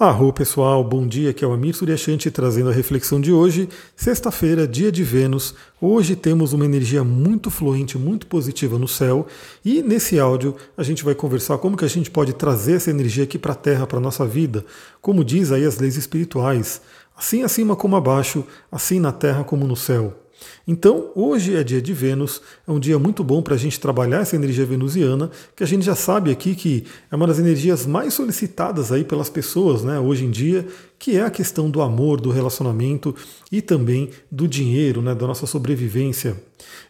Arro pessoal, bom dia, aqui é o Amir Suryashanti trazendo a reflexão de hoje, sexta-feira, dia de Vênus. Hoje temos uma energia muito fluente, muito positiva no céu e nesse áudio a gente vai conversar como que a gente pode trazer essa energia aqui para a Terra, para a nossa vida, como diz aí as leis espirituais, assim acima como abaixo, assim na Terra como no céu. Então, hoje é dia de Vênus, é um dia muito bom para a gente trabalhar essa energia venusiana, que a gente já sabe aqui que é uma das energias mais solicitadas aí pelas pessoas, né, hoje em dia, que é a questão do amor, do relacionamento e também do dinheiro, né, da nossa sobrevivência.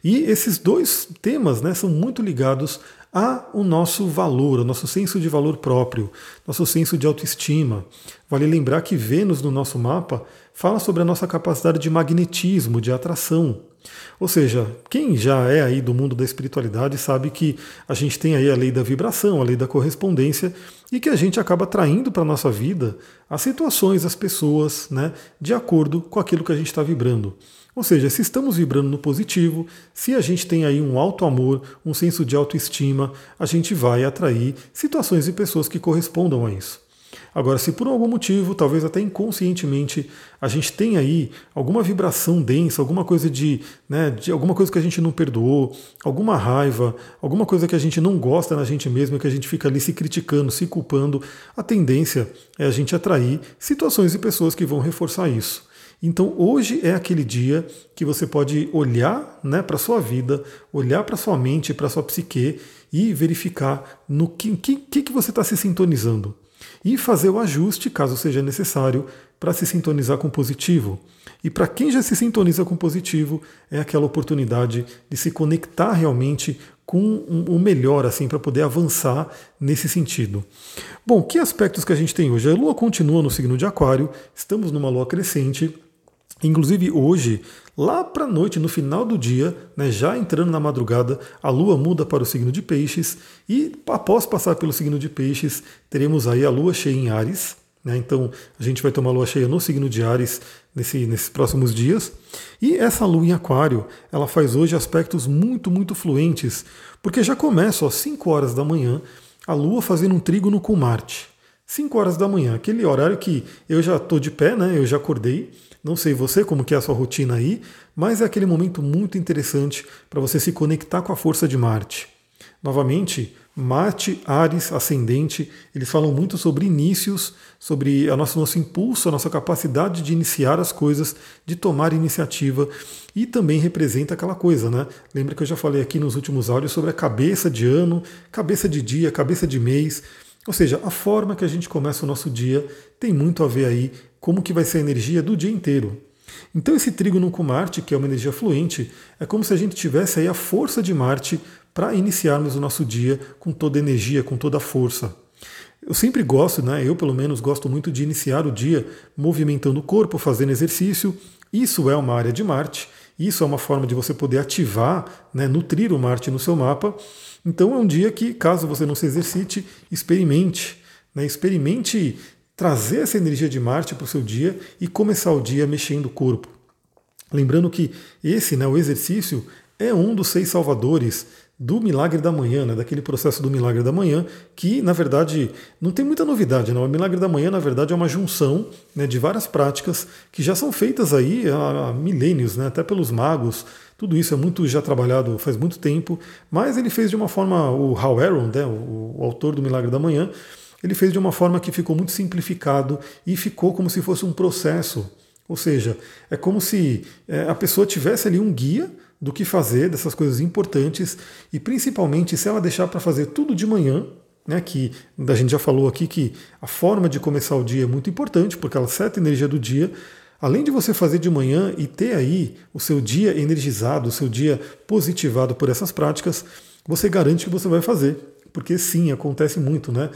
E esses dois temas, né, são muito ligados a o nosso valor, o nosso senso de valor próprio, nosso senso de autoestima. Vale lembrar que Vênus no nosso mapa fala sobre a nossa capacidade de magnetismo, de atração. Ou seja, quem já é aí do mundo da espiritualidade sabe que a gente tem aí a lei da vibração, a lei da correspondência e que a gente acaba atraindo para a nossa vida as situações, as pessoas, né, de acordo com aquilo que a gente está vibrando. Ou seja, se estamos vibrando no positivo, se a gente tem aí um alto amor, um senso de autoestima, a gente vai atrair situações e pessoas que correspondam a isso. Agora, se por algum motivo, talvez até inconscientemente, a gente tem aí alguma vibração densa, alguma coisa de, né, de alguma coisa que a gente não perdoou, alguma raiva, alguma coisa que a gente não gosta na gente mesmo, que a gente fica ali se criticando, se culpando, a tendência é a gente atrair situações e pessoas que vão reforçar isso. Então hoje é aquele dia que você pode olhar né, para a sua vida, olhar para a sua mente, para a sua psique e verificar no que, que, que você está se sintonizando e fazer o ajuste, caso seja necessário, para se sintonizar com positivo. E para quem já se sintoniza com positivo, é aquela oportunidade de se conectar realmente com o melhor, assim, para poder avançar nesse sentido. Bom, que aspectos que a gente tem hoje? A Lua continua no signo de Aquário, estamos numa Lua crescente. Inclusive hoje, lá para a noite, no final do dia, né, já entrando na madrugada, a Lua muda para o signo de Peixes e após passar pelo signo de Peixes, teremos aí a Lua cheia em Ares. Né, então a gente vai uma Lua cheia no signo de Ares nesse, nesses próximos dias. E essa Lua em Aquário, ela faz hoje aspectos muito, muito fluentes, porque já começa às 5 horas da manhã a Lua fazendo um trígono com Marte. 5 horas da manhã, aquele horário que eu já estou de pé, né? Eu já acordei não sei você como que é a sua rotina aí, mas é aquele momento muito interessante para você se conectar com a força de Marte. Novamente, Marte, Ares, ascendente, eles falam muito sobre inícios, sobre a nosso, nosso impulso, a nossa capacidade de iniciar as coisas, de tomar iniciativa e também representa aquela coisa, né? Lembra que eu já falei aqui nos últimos áudios sobre a cabeça de ano, cabeça de dia, cabeça de mês. Ou seja, a forma que a gente começa o nosso dia tem muito a ver aí como que vai ser a energia do dia inteiro. Então esse trígono com Marte, que é uma energia fluente, é como se a gente tivesse aí a força de Marte para iniciarmos o nosso dia com toda a energia, com toda a força. Eu sempre gosto, né? Eu pelo menos gosto muito de iniciar o dia movimentando o corpo, fazendo exercício. Isso é uma área de Marte. Isso é uma forma de você poder ativar, né, nutrir o Marte no seu mapa. Então é um dia que, caso você não se exercite, experimente. Né, experimente trazer essa energia de Marte para o seu dia e começar o dia mexendo o corpo. Lembrando que esse, né, o exercício, é um dos seis salvadores do milagre da manhã, né, daquele processo do milagre da manhã, que na verdade não tem muita novidade. Né? O milagre da manhã, na verdade, é uma junção né, de várias práticas que já são feitas aí há milênios, né, até pelos magos. Tudo isso é muito já trabalhado faz muito tempo, mas ele fez de uma forma, o Hal Aaron, né, o, o autor do milagre da manhã, ele fez de uma forma que ficou muito simplificado e ficou como se fosse um processo. Ou seja, é como se é, a pessoa tivesse ali um guia do que fazer, dessas coisas importantes, e principalmente se ela deixar para fazer tudo de manhã, né, que a gente já falou aqui que a forma de começar o dia é muito importante, porque ela seta a energia do dia. Além de você fazer de manhã e ter aí o seu dia energizado, o seu dia positivado por essas práticas, você garante que você vai fazer. Porque sim, acontece muito, né?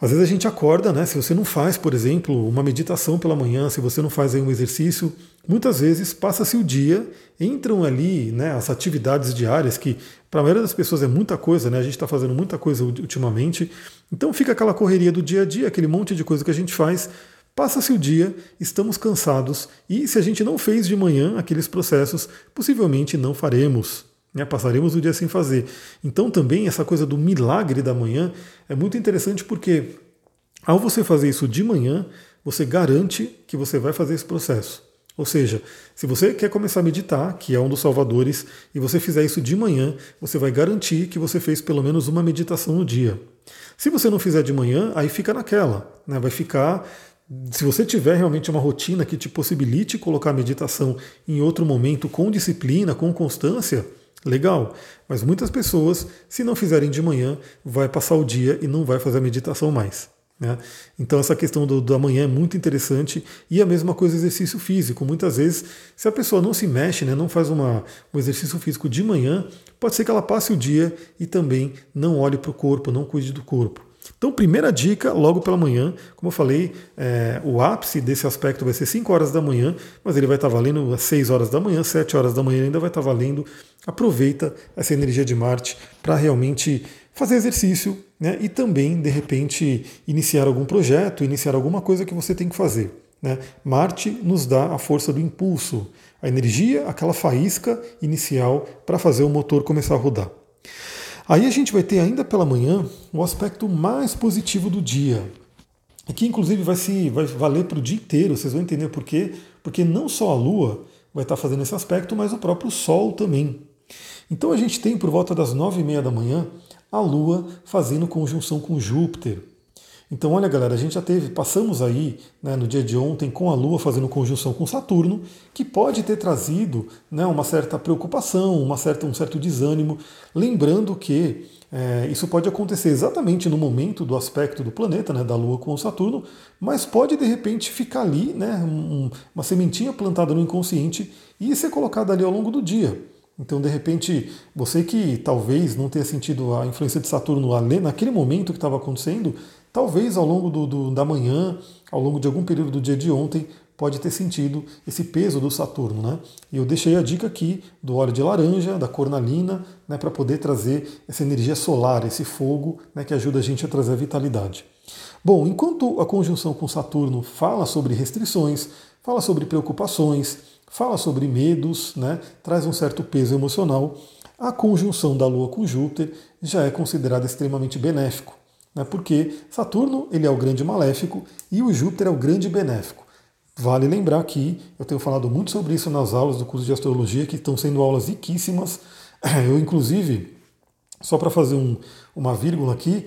Às vezes a gente acorda, né? Se você não faz, por exemplo, uma meditação pela manhã, se você não faz aí um exercício, muitas vezes passa-se o dia, entram ali né, as atividades diárias, que para a maioria das pessoas é muita coisa, né? A gente está fazendo muita coisa ultimamente. Então fica aquela correria do dia a dia, aquele monte de coisa que a gente faz. Passa-se o dia, estamos cansados, e se a gente não fez de manhã aqueles processos, possivelmente não faremos. Né? Passaremos o dia sem fazer. Então também essa coisa do milagre da manhã é muito interessante porque Ao você fazer isso de manhã, você garante que você vai fazer esse processo. Ou seja, se você quer começar a meditar, que é um dos salvadores, e você fizer isso de manhã, você vai garantir que você fez pelo menos uma meditação no dia. Se você não fizer de manhã, aí fica naquela, né? vai ficar. Se você tiver realmente uma rotina que te possibilite colocar a meditação em outro momento com disciplina, com constância, legal. Mas muitas pessoas, se não fizerem de manhã, vai passar o dia e não vai fazer a meditação mais. Né? Então essa questão do, do amanhã é muito interessante e a mesma coisa exercício físico. Muitas vezes, se a pessoa não se mexe, né, não faz uma, um exercício físico de manhã, pode ser que ela passe o dia e também não olhe para o corpo, não cuide do corpo. Então, primeira dica, logo pela manhã, como eu falei, é, o ápice desse aspecto vai ser 5 horas da manhã, mas ele vai estar valendo às 6 horas da manhã, 7 horas da manhã ainda vai estar valendo. Aproveita essa energia de Marte para realmente fazer exercício né, e também, de repente, iniciar algum projeto, iniciar alguma coisa que você tem que fazer. Né? Marte nos dá a força do impulso, a energia, aquela faísca inicial para fazer o motor começar a rodar. Aí a gente vai ter ainda pela manhã o aspecto mais positivo do dia, que inclusive vai se vai valer para o dia inteiro, vocês vão entender por quê, porque não só a Lua vai estar fazendo esse aspecto, mas o próprio Sol também. Então a gente tem por volta das nove e meia da manhã a Lua fazendo conjunção com Júpiter. Então, olha, galera, a gente já teve, passamos aí né, no dia de ontem com a Lua fazendo conjunção com Saturno, que pode ter trazido né, uma certa preocupação, uma certa, um certo desânimo, lembrando que é, isso pode acontecer exatamente no momento do aspecto do planeta, né, da Lua com o Saturno, mas pode de repente ficar ali, né, um, uma sementinha plantada no inconsciente e ser colocada ali ao longo do dia. Então, de repente, você que talvez não tenha sentido a influência de Saturno naquele momento que estava acontecendo, talvez ao longo do, do, da manhã, ao longo de algum período do dia de ontem, pode ter sentido esse peso do Saturno. Né? E eu deixei a dica aqui do óleo de laranja, da cornalina, né, para poder trazer essa energia solar, esse fogo né, que ajuda a gente a trazer a vitalidade. Bom, enquanto a conjunção com Saturno fala sobre restrições, fala sobre preocupações, fala sobre medos, né, traz um certo peso emocional. A conjunção da Lua com Júpiter já é considerada extremamente benéfico, né, porque Saturno ele é o grande maléfico e o Júpiter é o grande benéfico. Vale lembrar que eu tenho falado muito sobre isso nas aulas do curso de astrologia, que estão sendo aulas riquíssimas. Eu, inclusive, só para fazer um, uma vírgula aqui,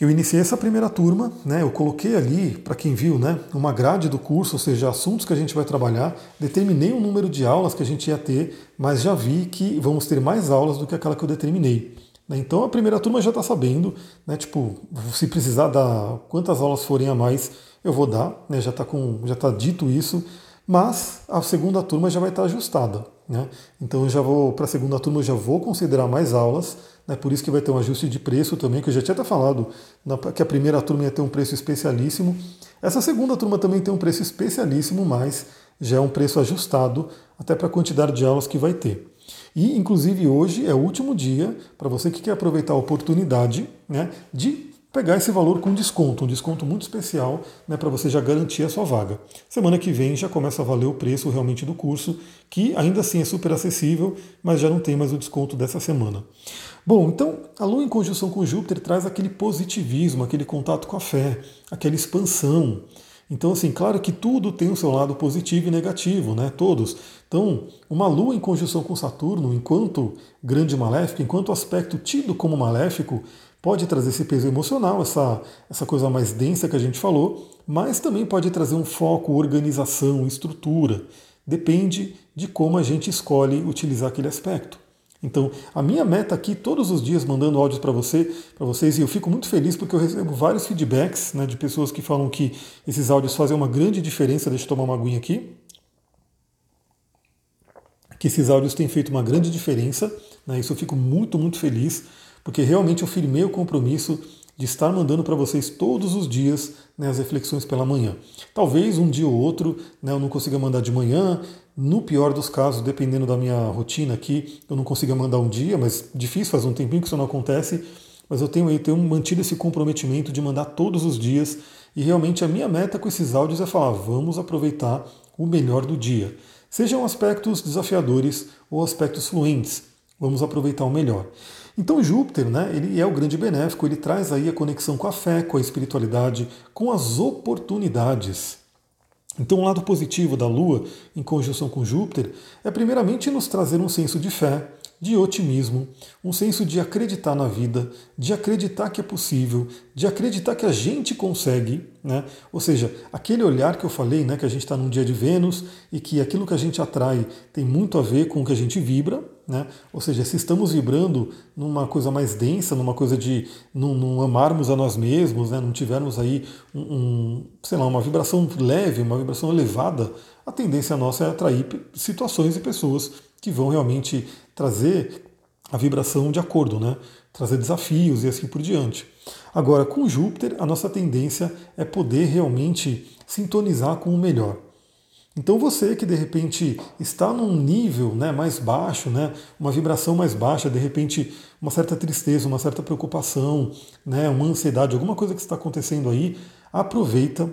eu iniciei essa primeira turma, né, eu coloquei ali, para quem viu, né, uma grade do curso, ou seja, assuntos que a gente vai trabalhar, determinei o número de aulas que a gente ia ter, mas já vi que vamos ter mais aulas do que aquela que eu determinei. Né. Então a primeira turma já está sabendo, né, tipo, se precisar dar quantas aulas forem a mais, eu vou dar, né, já está já tá dito isso, mas a segunda turma já vai estar tá ajustada. Né? Então eu já vou, para a segunda turma, eu já vou considerar mais aulas, né? por isso que vai ter um ajuste de preço também, que eu já tinha até falado que a primeira turma ia ter um preço especialíssimo. Essa segunda turma também tem um preço especialíssimo, mas já é um preço ajustado até para a quantidade de aulas que vai ter. E, inclusive, hoje é o último dia para você que quer aproveitar a oportunidade né, de pegar esse valor com desconto, um desconto muito especial né, para você já garantir a sua vaga. Semana que vem já começa a valer o preço realmente do curso, que ainda assim é super acessível, mas já não tem mais o desconto dessa semana. Bom, então a Lua em conjunção com Júpiter traz aquele positivismo, aquele contato com a fé, aquela expansão. Então, assim, claro que tudo tem o seu lado positivo e negativo, né? Todos. Então, uma Lua em conjunção com Saturno, enquanto grande maléfico, enquanto aspecto tido como maléfico, pode trazer esse peso emocional, essa, essa coisa mais densa que a gente falou, mas também pode trazer um foco, organização, estrutura. Depende de como a gente escolhe utilizar aquele aspecto. Então, a minha meta aqui, todos os dias mandando áudios para você, para vocês, e eu fico muito feliz porque eu recebo vários feedbacks né, de pessoas que falam que esses áudios fazem uma grande diferença. Deixa eu tomar uma aguinha aqui. Que esses áudios têm feito uma grande diferença. Né, isso eu fico muito, muito feliz porque realmente eu firmei o compromisso de estar mandando para vocês todos os dias né, as reflexões pela manhã. Talvez um dia ou outro né, eu não consiga mandar de manhã, no pior dos casos, dependendo da minha rotina aqui, eu não consiga mandar um dia, mas difícil, faz um tempinho que isso não acontece, mas eu tenho, eu tenho mantido esse comprometimento de mandar todos os dias, e realmente a minha meta com esses áudios é falar, vamos aproveitar o melhor do dia. Sejam aspectos desafiadores ou aspectos fluentes. Vamos aproveitar o melhor. Então Júpiter, né, ele é o grande benéfico, ele traz aí a conexão com a fé, com a espiritualidade, com as oportunidades. Então, o lado positivo da Lua em conjunção com Júpiter é, primeiramente, nos trazer um senso de fé, de otimismo, um senso de acreditar na vida, de acreditar que é possível, de acreditar que a gente consegue, né? Ou seja, aquele olhar que eu falei, né, que a gente está num dia de Vênus e que aquilo que a gente atrai tem muito a ver com o que a gente vibra, né? Ou seja, se estamos vibrando numa coisa mais densa, numa coisa de não, não amarmos a nós mesmos, né? não tivermos aí um, um, sei lá, uma vibração leve, uma vibração elevada, a tendência nossa é atrair situações e pessoas que vão realmente trazer a vibração de acordo, né? trazer desafios e assim por diante. Agora, com Júpiter, a nossa tendência é poder realmente sintonizar com o melhor. Então você que de repente está num nível né, mais baixo, né, uma vibração mais baixa, de repente uma certa tristeza, uma certa preocupação, né, uma ansiedade, alguma coisa que está acontecendo aí, aproveita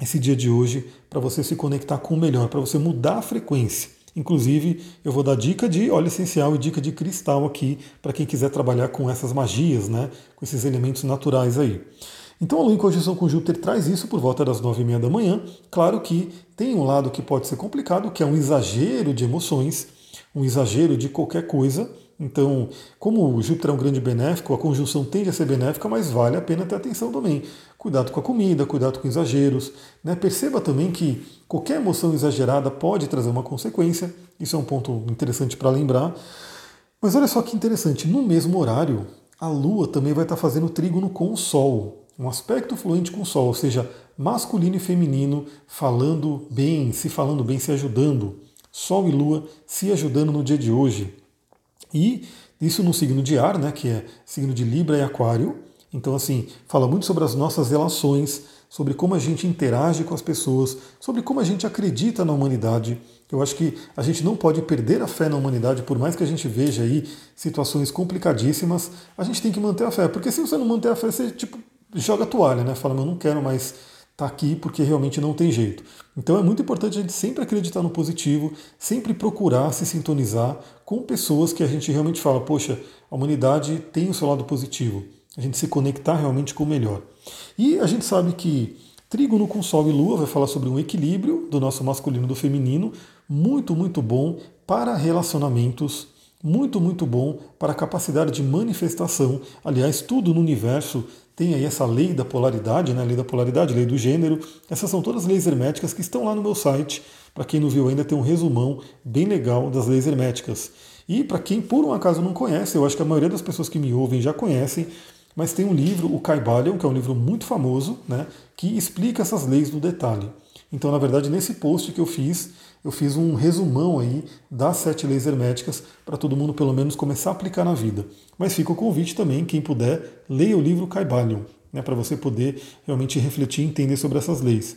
esse dia de hoje para você se conectar com o melhor, para você mudar a frequência. Inclusive, eu vou dar dica de óleo essencial e dica de cristal aqui para quem quiser trabalhar com essas magias, né, com esses elementos naturais aí. Então a Lua em conjunção com Júpiter traz isso por volta das nove e meia da manhã. Claro que tem um lado que pode ser complicado, que é um exagero de emoções, um exagero de qualquer coisa. Então, como Júpiter é um grande benéfico, a conjunção tende a ser benéfica, mas vale a pena ter atenção também. Cuidado com a comida, cuidado com exageros. Né? Perceba também que qualquer emoção exagerada pode trazer uma consequência. Isso é um ponto interessante para lembrar. Mas olha só que interessante, no mesmo horário, a Lua também vai estar fazendo trígono com o Sol. Um aspecto fluente com o Sol, ou seja, masculino e feminino falando bem, se falando bem, se ajudando. Sol e Lua se ajudando no dia de hoje. E isso no signo de ar, né, que é signo de Libra e Aquário, então, assim, fala muito sobre as nossas relações, sobre como a gente interage com as pessoas, sobre como a gente acredita na humanidade. Eu acho que a gente não pode perder a fé na humanidade, por mais que a gente veja aí situações complicadíssimas, a gente tem que manter a fé. Porque se você não manter a fé, você tipo, joga a toalha, né? Fala, eu não quero mais estar tá aqui porque realmente não tem jeito. Então é muito importante a gente sempre acreditar no positivo, sempre procurar se sintonizar com pessoas que a gente realmente fala, poxa, a humanidade tem o seu lado positivo a gente se conectar realmente com o melhor. E a gente sabe que Trígono com Sol e Lua vai falar sobre um equilíbrio do nosso masculino e do feminino, muito, muito bom para relacionamentos, muito, muito bom para a capacidade de manifestação. Aliás, tudo no universo tem aí essa lei da polaridade, né? lei da polaridade, lei do gênero. Essas são todas leis herméticas que estão lá no meu site. Para quem não viu ainda, tem um resumão bem legal das leis herméticas. E para quem por um acaso não conhece, eu acho que a maioria das pessoas que me ouvem já conhecem, mas tem um livro, o Kaibalion, que é um livro muito famoso, né, que explica essas leis no detalhe. Então, na verdade, nesse post que eu fiz, eu fiz um resumão aí das sete leis herméticas para todo mundo pelo menos começar a aplicar na vida. Mas fica o convite também, quem puder, leia o livro Kaibalion, né, para você poder realmente refletir e entender sobre essas leis.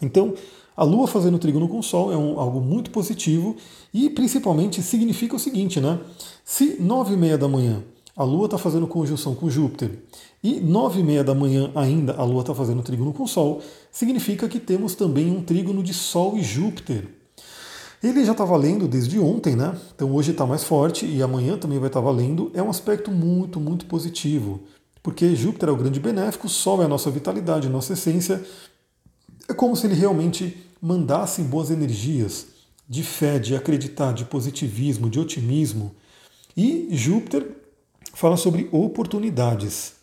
Então, a Lua fazendo trígono com o Sol é um, algo muito positivo e principalmente significa o seguinte, né? Se nove e meia da manhã a Lua está fazendo conjunção com Júpiter e nove e meia da manhã ainda a Lua está fazendo trígono com o Sol, significa que temos também um trígono de Sol e Júpiter. Ele já está valendo desde ontem, né? Então hoje está mais forte e amanhã também vai estar tá valendo. É um aspecto muito, muito positivo, porque Júpiter é o grande benéfico, Sol é a nossa vitalidade, a nossa essência. É como se ele realmente mandasse boas energias de fé, de acreditar, de positivismo, de otimismo. E Júpiter fala sobre oportunidades.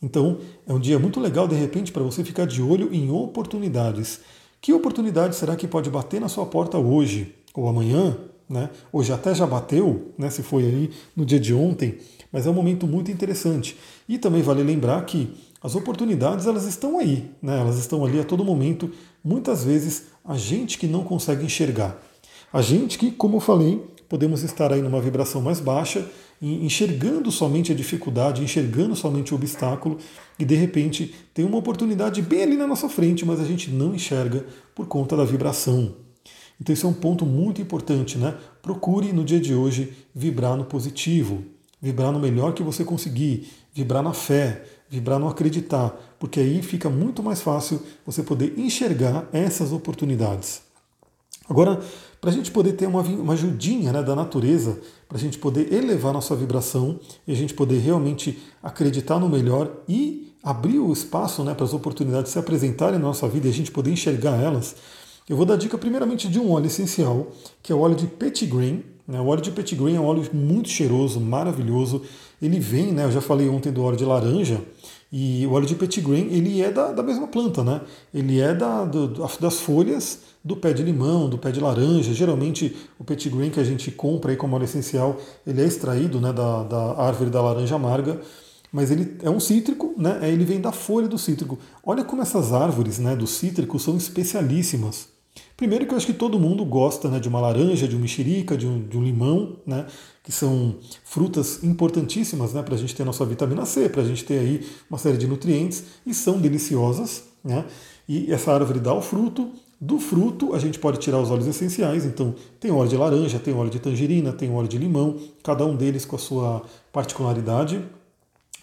Então, é um dia muito legal, de repente, para você ficar de olho em oportunidades. Que oportunidade será que pode bater na sua porta hoje ou amanhã? Né? Hoje até já bateu, né, se foi aí no dia de ontem, mas é um momento muito interessante. E também vale lembrar que as oportunidades elas estão aí, né? elas estão ali a todo momento. Muitas vezes a gente que não consegue enxergar. A gente que, como eu falei, podemos estar aí numa vibração mais baixa enxergando somente a dificuldade, enxergando somente o obstáculo, e de repente tem uma oportunidade bem ali na nossa frente, mas a gente não enxerga por conta da vibração. Então, esse é um ponto muito importante, né? Procure no dia de hoje vibrar no positivo, vibrar no melhor que você conseguir, vibrar na fé, vibrar no acreditar, porque aí fica muito mais fácil você poder enxergar essas oportunidades. Agora, para a gente poder ter uma, uma ajudinha né, da natureza, para a gente poder elevar nossa vibração e a gente poder realmente acreditar no melhor e abrir o espaço né, para as oportunidades se apresentarem na nossa vida e a gente poder enxergar elas, eu vou dar dica primeiramente de um óleo essencial, que é o óleo de petitgrain. Né? O óleo de petitgrain é um óleo muito cheiroso, maravilhoso. Ele vem, né, eu já falei ontem do óleo de laranja, e o óleo de petitgrain ele é da, da mesma planta, né? Ele é da, do, das folhas do pé de limão, do pé de laranja. Geralmente o petitgrain que a gente compra aí como óleo essencial, ele é extraído né, da, da árvore da laranja amarga mas ele é um cítrico, né? Ele vem da folha do cítrico. Olha como essas árvores, né, do cítrico são especialíssimas. Primeiro que eu acho que todo mundo gosta né, de uma laranja, de uma mexerica, de um, de um limão, né, que são frutas importantíssimas né, para a gente ter nossa vitamina C, para a gente ter aí uma série de nutrientes e são deliciosas. Né, e essa árvore dá o fruto. Do fruto a gente pode tirar os óleos essenciais, então tem óleo de laranja, tem óleo de tangerina, tem óleo de limão, cada um deles com a sua particularidade.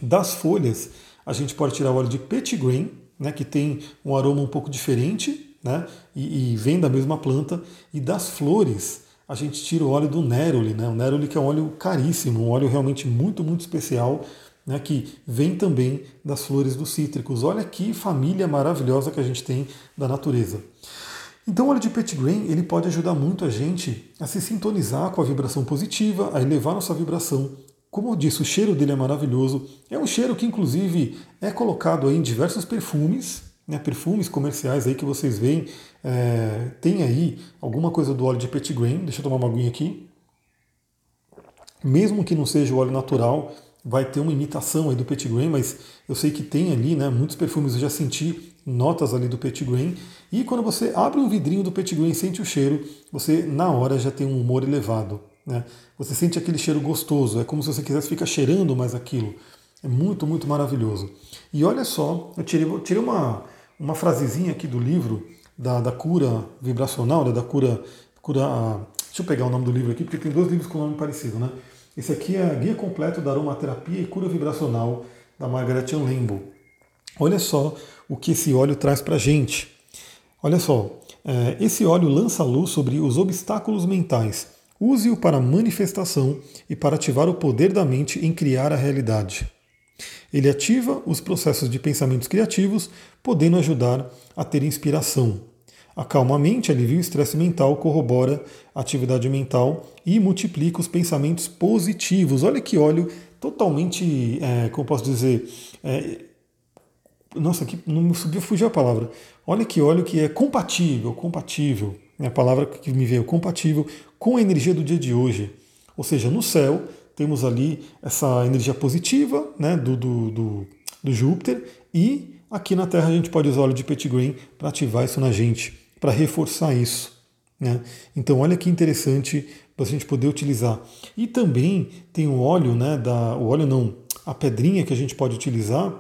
Das folhas a gente pode tirar o óleo de petitgrain, né, que tem um aroma um pouco diferente, né? E, e, vem da mesma planta. E das flores, a gente tira o óleo do neroli, né? O neroli que é um óleo caríssimo, um óleo realmente muito, muito especial, né? Que vem também das flores dos cítricos. Olha que família maravilhosa que a gente tem da natureza. Então o óleo de petitgrain ele pode ajudar muito a gente a se sintonizar com a vibração positiva, a elevar nossa vibração. Como eu disse, o cheiro dele é maravilhoso. É um cheiro que inclusive é colocado em diversos perfumes, né, perfumes comerciais aí que vocês veem, é, tem aí alguma coisa do óleo de petitgrain, deixa eu tomar uma aguinha aqui. Mesmo que não seja o óleo natural, vai ter uma imitação aí do petitgrain, mas eu sei que tem ali, né, muitos perfumes eu já senti notas ali do petitgrain, e quando você abre um vidrinho do petitgrain e sente o cheiro, você na hora já tem um humor elevado. Né? Você sente aquele cheiro gostoso, é como se você quisesse ficar cheirando mais aquilo. É muito, muito maravilhoso. E olha só, eu tirei, tirei uma, uma frasezinha aqui do livro da, da cura vibracional, da, da cura, cura. Deixa eu pegar o nome do livro aqui, porque tem dois livros com nome parecido, né? Esse aqui é Guia Completo da Aromaterapia e Cura Vibracional, da Margaret Lembo. Olha só o que esse óleo traz para gente. Olha só, é, esse óleo lança luz sobre os obstáculos mentais. Use-o para manifestação e para ativar o poder da mente em criar a realidade. Ele ativa os processos de pensamentos criativos, podendo ajudar a ter inspiração. Acalma a mente, alivia o estresse mental, corrobora a atividade mental e multiplica os pensamentos positivos. Olha que óleo totalmente, é, como posso dizer, é, nossa, aqui não me subiu, fugiu a palavra. Olha que óleo que é compatível, compatível, é a palavra que me veio, compatível com a energia do dia de hoje. Ou seja, no céu temos ali essa energia positiva né, do, do, do, do Júpiter e aqui na Terra a gente pode usar óleo de petitgrain para ativar isso na gente, para reforçar isso. Né? Então olha que interessante para a gente poder utilizar. E também tem o óleo, né, da, o óleo não, a pedrinha que a gente pode utilizar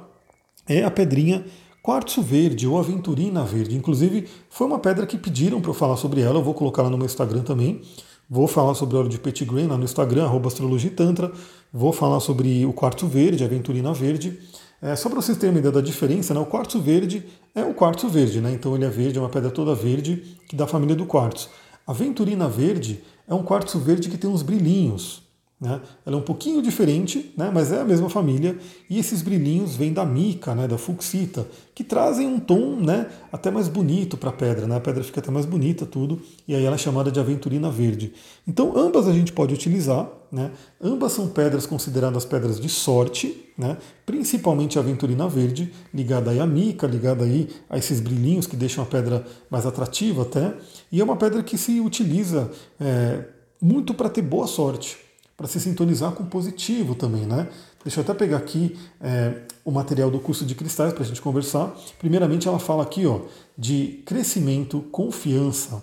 é a pedrinha quartzo verde ou aventurina verde. Inclusive foi uma pedra que pediram para eu falar sobre ela, eu vou colocar lá no meu Instagram também. Vou falar sobre o óleo de petitgrain lá no Instagram, astrologitantra. Vou falar sobre o quartzo verde, a aventurina verde. É, só para vocês terem uma ideia da diferença, né, o quartzo verde é o quartzo verde, né, então ele é verde, é uma pedra toda verde, que da família do quartzo. A aventurina verde é um quartzo verde que tem uns brilhinhos. Né? Ela é um pouquinho diferente, né? mas é a mesma família, e esses brilhinhos vêm da mica, né? da fuxita, que trazem um tom né? até mais bonito para a pedra. Né? A pedra fica até mais bonita, tudo, e aí ela é chamada de aventurina verde. Então, ambas a gente pode utilizar, né? ambas são pedras consideradas pedras de sorte, né? principalmente a aventurina verde, ligada aí à mica, ligada aí a esses brilhinhos que deixam a pedra mais atrativa até, e é uma pedra que se utiliza é, muito para ter boa sorte para se sintonizar com positivo também, né? Deixa eu até pegar aqui é, o material do curso de cristais para a gente conversar. Primeiramente, ela fala aqui ó, de crescimento, confiança.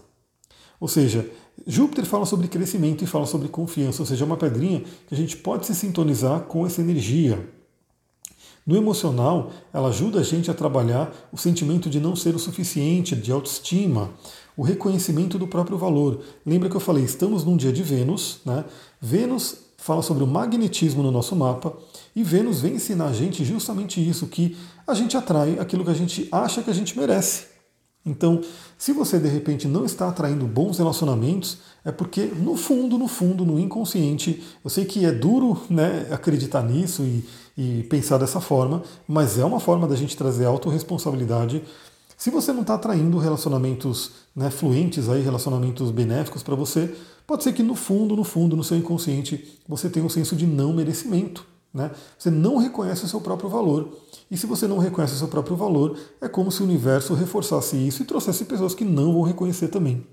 Ou seja, Júpiter fala sobre crescimento e fala sobre confiança, ou seja, é uma pedrinha que a gente pode se sintonizar com essa energia. No emocional, ela ajuda a gente a trabalhar o sentimento de não ser o suficiente, de autoestima, o reconhecimento do próprio valor. Lembra que eu falei, estamos num dia de Vênus, né? Vênus fala sobre o magnetismo no nosso mapa e Vênus vem ensinar a gente justamente isso, que a gente atrai aquilo que a gente acha que a gente merece. Então, se você de repente não está atraindo bons relacionamentos, é porque no fundo, no fundo, no inconsciente, eu sei que é duro né, acreditar nisso e, e pensar dessa forma, mas é uma forma da gente trazer autorresponsabilidade. Se você não está atraindo relacionamentos né, fluentes, aí, relacionamentos benéficos para você, pode ser que no fundo, no fundo, no seu inconsciente, você tenha um senso de não merecimento. Né? Você não reconhece o seu próprio valor. E se você não reconhece o seu próprio valor, é como se o universo reforçasse isso e trouxesse pessoas que não vão reconhecer também.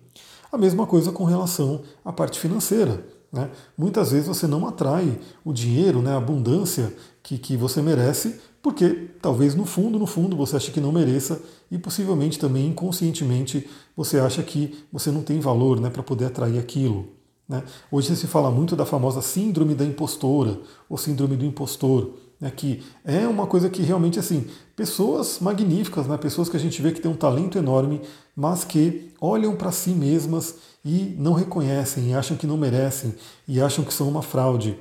A mesma coisa com relação à parte financeira. Né? Muitas vezes você não atrai o dinheiro, né, a abundância que, que você merece, porque talvez no fundo, no fundo, você acha que não mereça e possivelmente também inconscientemente você acha que você não tem valor né, para poder atrair aquilo. Né? Hoje se fala muito da famosa síndrome da impostora, ou síndrome do impostor, né, que é uma coisa que realmente, assim, pessoas magníficas, né, pessoas que a gente vê que têm um talento enorme, mas que olham para si mesmas e não reconhecem, e acham que não merecem, e acham que são uma fraude.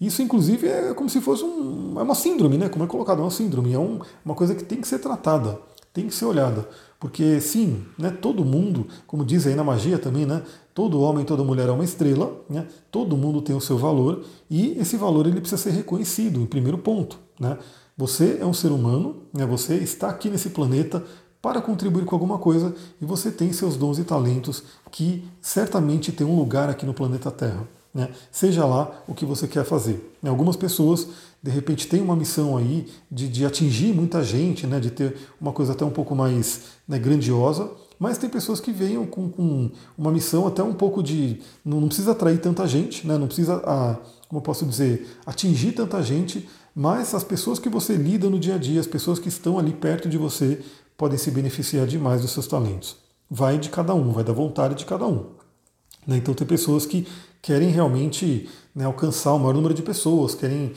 Isso, inclusive, é como se fosse um, é uma síndrome, né? Como é colocado, é uma síndrome, é um, uma coisa que tem que ser tratada, tem que ser olhada. Porque sim, né, todo mundo, como diz aí na magia também, né, todo homem, toda mulher é uma estrela, né, todo mundo tem o seu valor e esse valor ele precisa ser reconhecido, em primeiro ponto. Né? Você é um ser humano, né, você está aqui nesse planeta para contribuir com alguma coisa e você tem seus dons e talentos que certamente tem um lugar aqui no planeta Terra. Né? Seja lá o que você quer fazer. Algumas pessoas de repente tem uma missão aí de, de atingir muita gente, né, de ter uma coisa até um pouco mais né, grandiosa, mas tem pessoas que venham com, com, uma missão até um pouco de. Não, não precisa atrair tanta gente, né, não precisa, a, como eu posso dizer, atingir tanta gente, mas as pessoas que você lida no dia a dia, as pessoas que estão ali perto de você, podem se beneficiar demais dos seus talentos. Vai de cada um, vai da vontade de cada um. Né? Então tem pessoas que querem realmente né, alcançar o maior número de pessoas, querem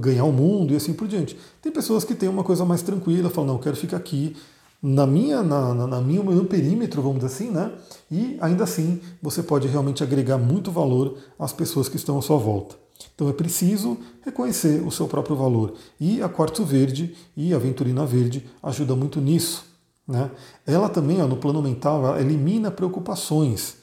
ganhar o mundo e assim por diante. Tem pessoas que têm uma coisa mais tranquila, falam, não, eu quero ficar aqui na minha, na, na, na minha, meu perímetro, vamos dizer assim, né? E ainda assim você pode realmente agregar muito valor às pessoas que estão à sua volta. Então é preciso reconhecer o seu próprio valor. E a Quartzo Verde e a Venturina Verde ajuda muito nisso. Né? Ela também, ó, no plano mental, elimina preocupações.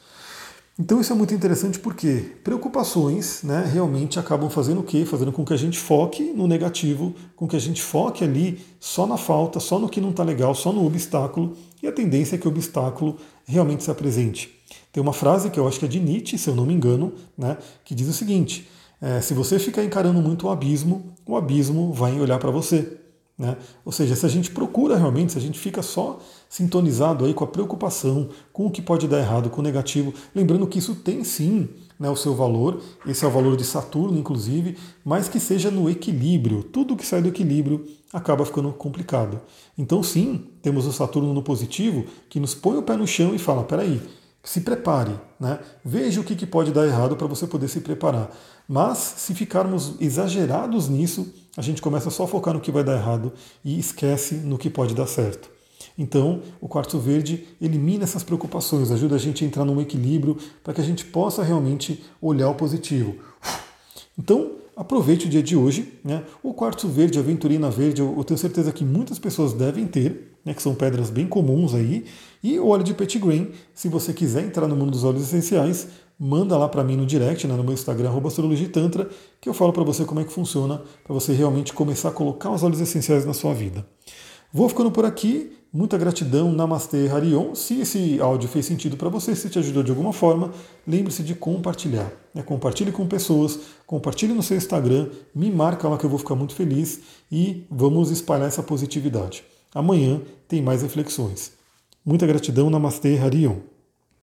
Então isso é muito interessante porque preocupações né, realmente acabam fazendo o quê? Fazendo com que a gente foque no negativo, com que a gente foque ali só na falta, só no que não está legal, só no obstáculo, e a tendência é que o obstáculo realmente se apresente. Tem uma frase que eu acho que é de Nietzsche, se eu não me engano, né, que diz o seguinte: é, se você ficar encarando muito o abismo, o abismo vai olhar para você. Né? Ou seja, se a gente procura realmente, se a gente fica só sintonizado aí com a preocupação, com o que pode dar errado, com o negativo, lembrando que isso tem sim né, o seu valor, esse é o valor de Saturno, inclusive, mas que seja no equilíbrio. Tudo que sai do equilíbrio acaba ficando complicado. Então, sim, temos o Saturno no positivo que nos põe o pé no chão e fala: peraí, se prepare, né? veja o que, que pode dar errado para você poder se preparar. Mas se ficarmos exagerados nisso, a gente começa só a focar no que vai dar errado e esquece no que pode dar certo. Então, o quartzo verde elimina essas preocupações, ajuda a gente a entrar num equilíbrio para que a gente possa realmente olhar o positivo. Então, aproveite o dia de hoje. Né? O quartzo verde, a aventurina verde, eu, tenho certeza que muitas pessoas devem ter, né, que são pedras bem comuns aí. E o óleo de petitgrain, se você quiser entrar no mundo dos óleos essenciais, manda lá para mim no direct, né, no meu Instagram, astrologitantra, que eu falo para você como é que funciona, para você realmente começar a colocar os óleos essenciais na sua vida. Vou ficando por aqui, muita gratidão, Namastê, Harion. Se esse áudio fez sentido para você, se te ajudou de alguma forma, lembre-se de compartilhar. Né? Compartilhe com pessoas, compartilhe no seu Instagram, me marca lá que eu vou ficar muito feliz e vamos espalhar essa positividade. Amanhã tem mais reflexões. Muita gratidão, Namastê, Harion.